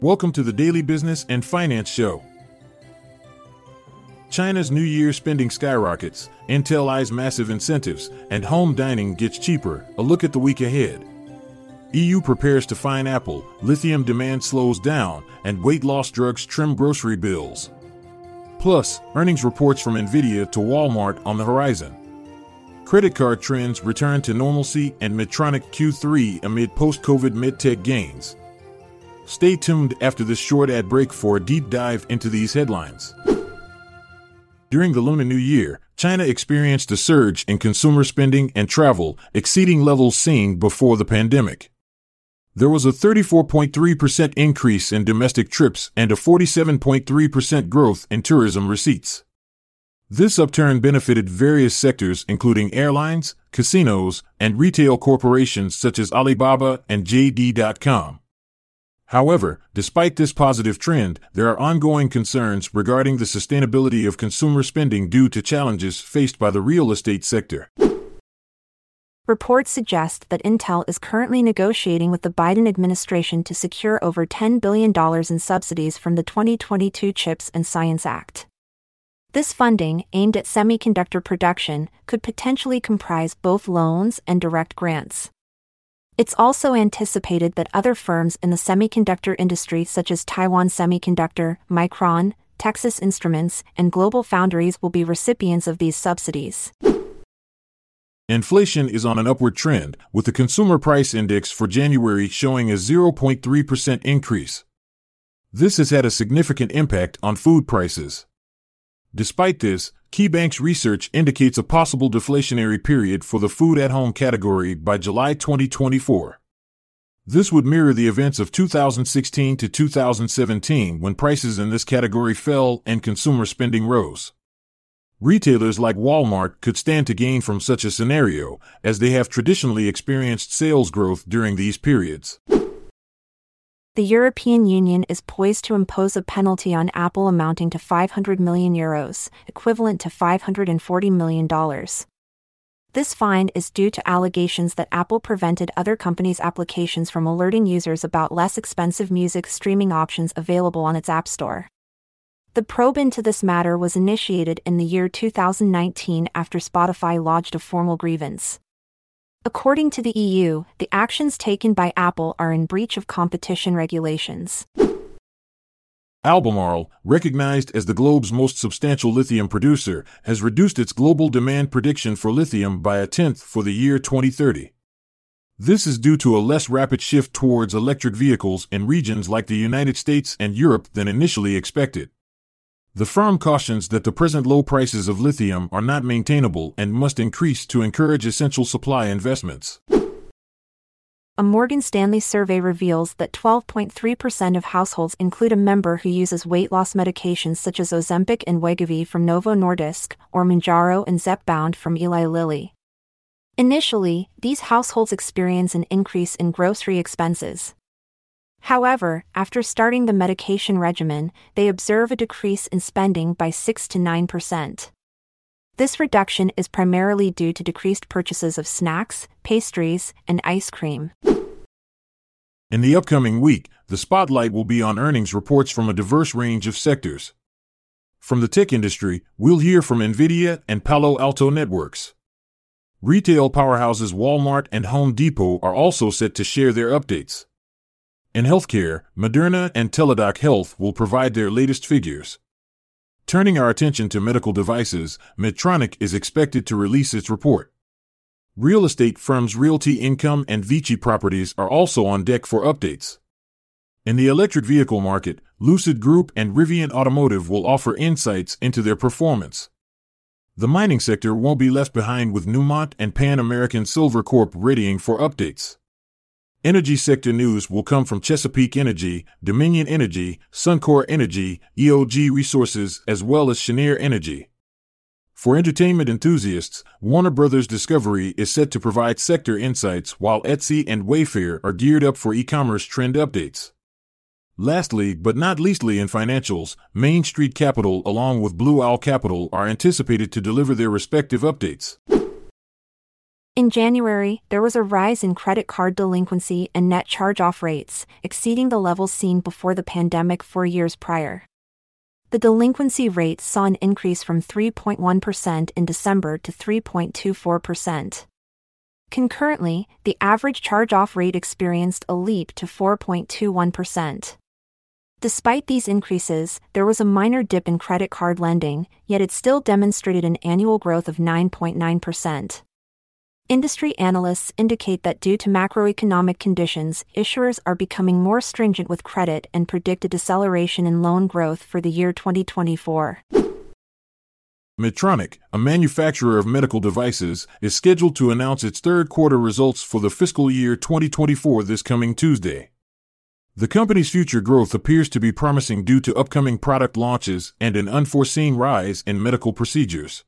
Welcome to the Daily Business and Finance Show. China's New Year spending skyrockets, Intel eyes massive incentives, and home dining gets cheaper. A look at the week ahead. EU prepares to fine Apple, lithium demand slows down, and weight loss drugs trim grocery bills. Plus, earnings reports from Nvidia to Walmart on the horizon. Credit card trends return to normalcy and Medtronic Q3 amid post COVID medtech gains. Stay tuned after this short ad break for a deep dive into these headlines. During the Lunar New Year, China experienced a surge in consumer spending and travel, exceeding levels seen before the pandemic. There was a 34.3% increase in domestic trips and a 47.3% growth in tourism receipts. This upturn benefited various sectors, including airlines, casinos, and retail corporations such as Alibaba and JD.com. However, despite this positive trend, there are ongoing concerns regarding the sustainability of consumer spending due to challenges faced by the real estate sector. Reports suggest that Intel is currently negotiating with the Biden administration to secure over $10 billion in subsidies from the 2022 CHIPS and Science Act. This funding, aimed at semiconductor production, could potentially comprise both loans and direct grants. It's also anticipated that other firms in the semiconductor industry, such as Taiwan Semiconductor, Micron, Texas Instruments, and Global Foundries, will be recipients of these subsidies. Inflation is on an upward trend, with the Consumer Price Index for January showing a 0.3% increase. This has had a significant impact on food prices. Despite this, KeyBank's research indicates a possible deflationary period for the food at home category by July 2024. This would mirror the events of 2016 to 2017 when prices in this category fell and consumer spending rose. Retailers like Walmart could stand to gain from such a scenario, as they have traditionally experienced sales growth during these periods the European Union is poised to impose a penalty on Apple amounting to 500 million euros, equivalent to $540 million. This fine is due to allegations that Apple prevented other companies' applications from alerting users about less expensive music streaming options available on its App Store. The probe into this matter was initiated in the year 2019 after Spotify lodged a formal grievance. According to the EU, the actions taken by Apple are in breach of competition regulations. Albemarle, recognized as the globe's most substantial lithium producer, has reduced its global demand prediction for lithium by a tenth for the year 2030. This is due to a less rapid shift towards electric vehicles in regions like the United States and Europe than initially expected. The firm cautions that the present low prices of lithium are not maintainable and must increase to encourage essential supply investments. A Morgan Stanley survey reveals that 12.3% of households include a member who uses weight loss medications such as Ozempic and Wegovy from Novo Nordisk, or Mounjaro and Zepbound from Eli Lilly. Initially, these households experience an increase in grocery expenses. However, after starting the medication regimen, they observe a decrease in spending by 6 to 9%. This reduction is primarily due to decreased purchases of snacks, pastries, and ice cream. In the upcoming week, the spotlight will be on earnings reports from a diverse range of sectors. From the tech industry, we'll hear from NVIDIA and Palo Alto Networks. Retail powerhouses Walmart and Home Depot are also set to share their updates. In healthcare, Moderna and Teladoc Health will provide their latest figures. Turning our attention to medical devices, Medtronic is expected to release its report. Real estate firms Realty Income and Vici Properties are also on deck for updates. In the electric vehicle market, Lucid Group and Rivian Automotive will offer insights into their performance. The mining sector won't be left behind with Newmont and Pan American Silver Corp readying for updates. Energy sector news will come from Chesapeake Energy, Dominion Energy, Suncor Energy, EOG Resources, as well as Cheniere Energy. For entertainment enthusiasts, Warner Brothers Discovery is set to provide sector insights while Etsy and Wayfair are geared up for e-commerce trend updates. Lastly, but not leastly in financials, Main Street Capital along with Blue Owl Capital are anticipated to deliver their respective updates. In January, there was a rise in credit card delinquency and net charge off rates, exceeding the levels seen before the pandemic four years prior. The delinquency rate saw an increase from 3.1% in December to 3.24%. Concurrently, the average charge off rate experienced a leap to 4.21%. Despite these increases, there was a minor dip in credit card lending, yet it still demonstrated an annual growth of 9.9%. Industry analysts indicate that due to macroeconomic conditions, issuers are becoming more stringent with credit and predict a deceleration in loan growth for the year 2024. Medtronic, a manufacturer of medical devices, is scheduled to announce its third quarter results for the fiscal year 2024 this coming Tuesday. The company's future growth appears to be promising due to upcoming product launches and an unforeseen rise in medical procedures.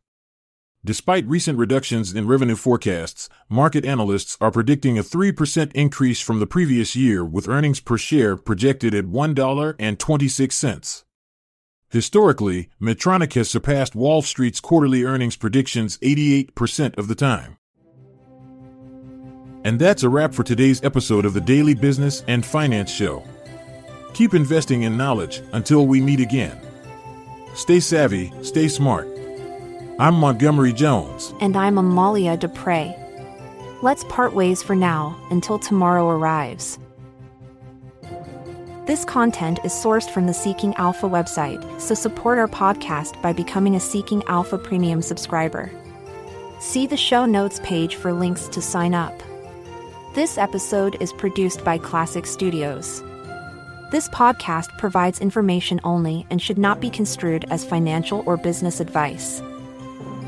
Despite recent reductions in revenue forecasts, market analysts are predicting a 3% increase from the previous year with earnings per share projected at $1.26. Historically, Medtronic has surpassed Wall Street's quarterly earnings predictions 88% of the time. And that's a wrap for today's episode of the Daily Business and Finance Show. Keep investing in knowledge until we meet again. Stay savvy, stay smart. I'm Montgomery Jones. And I'm Amalia Dupre. Let's part ways for now until tomorrow arrives. This content is sourced from the Seeking Alpha website, so support our podcast by becoming a Seeking Alpha Premium subscriber. See the show notes page for links to sign up. This episode is produced by Klassic Studios. This podcast provides information only and should not be construed as financial or business advice.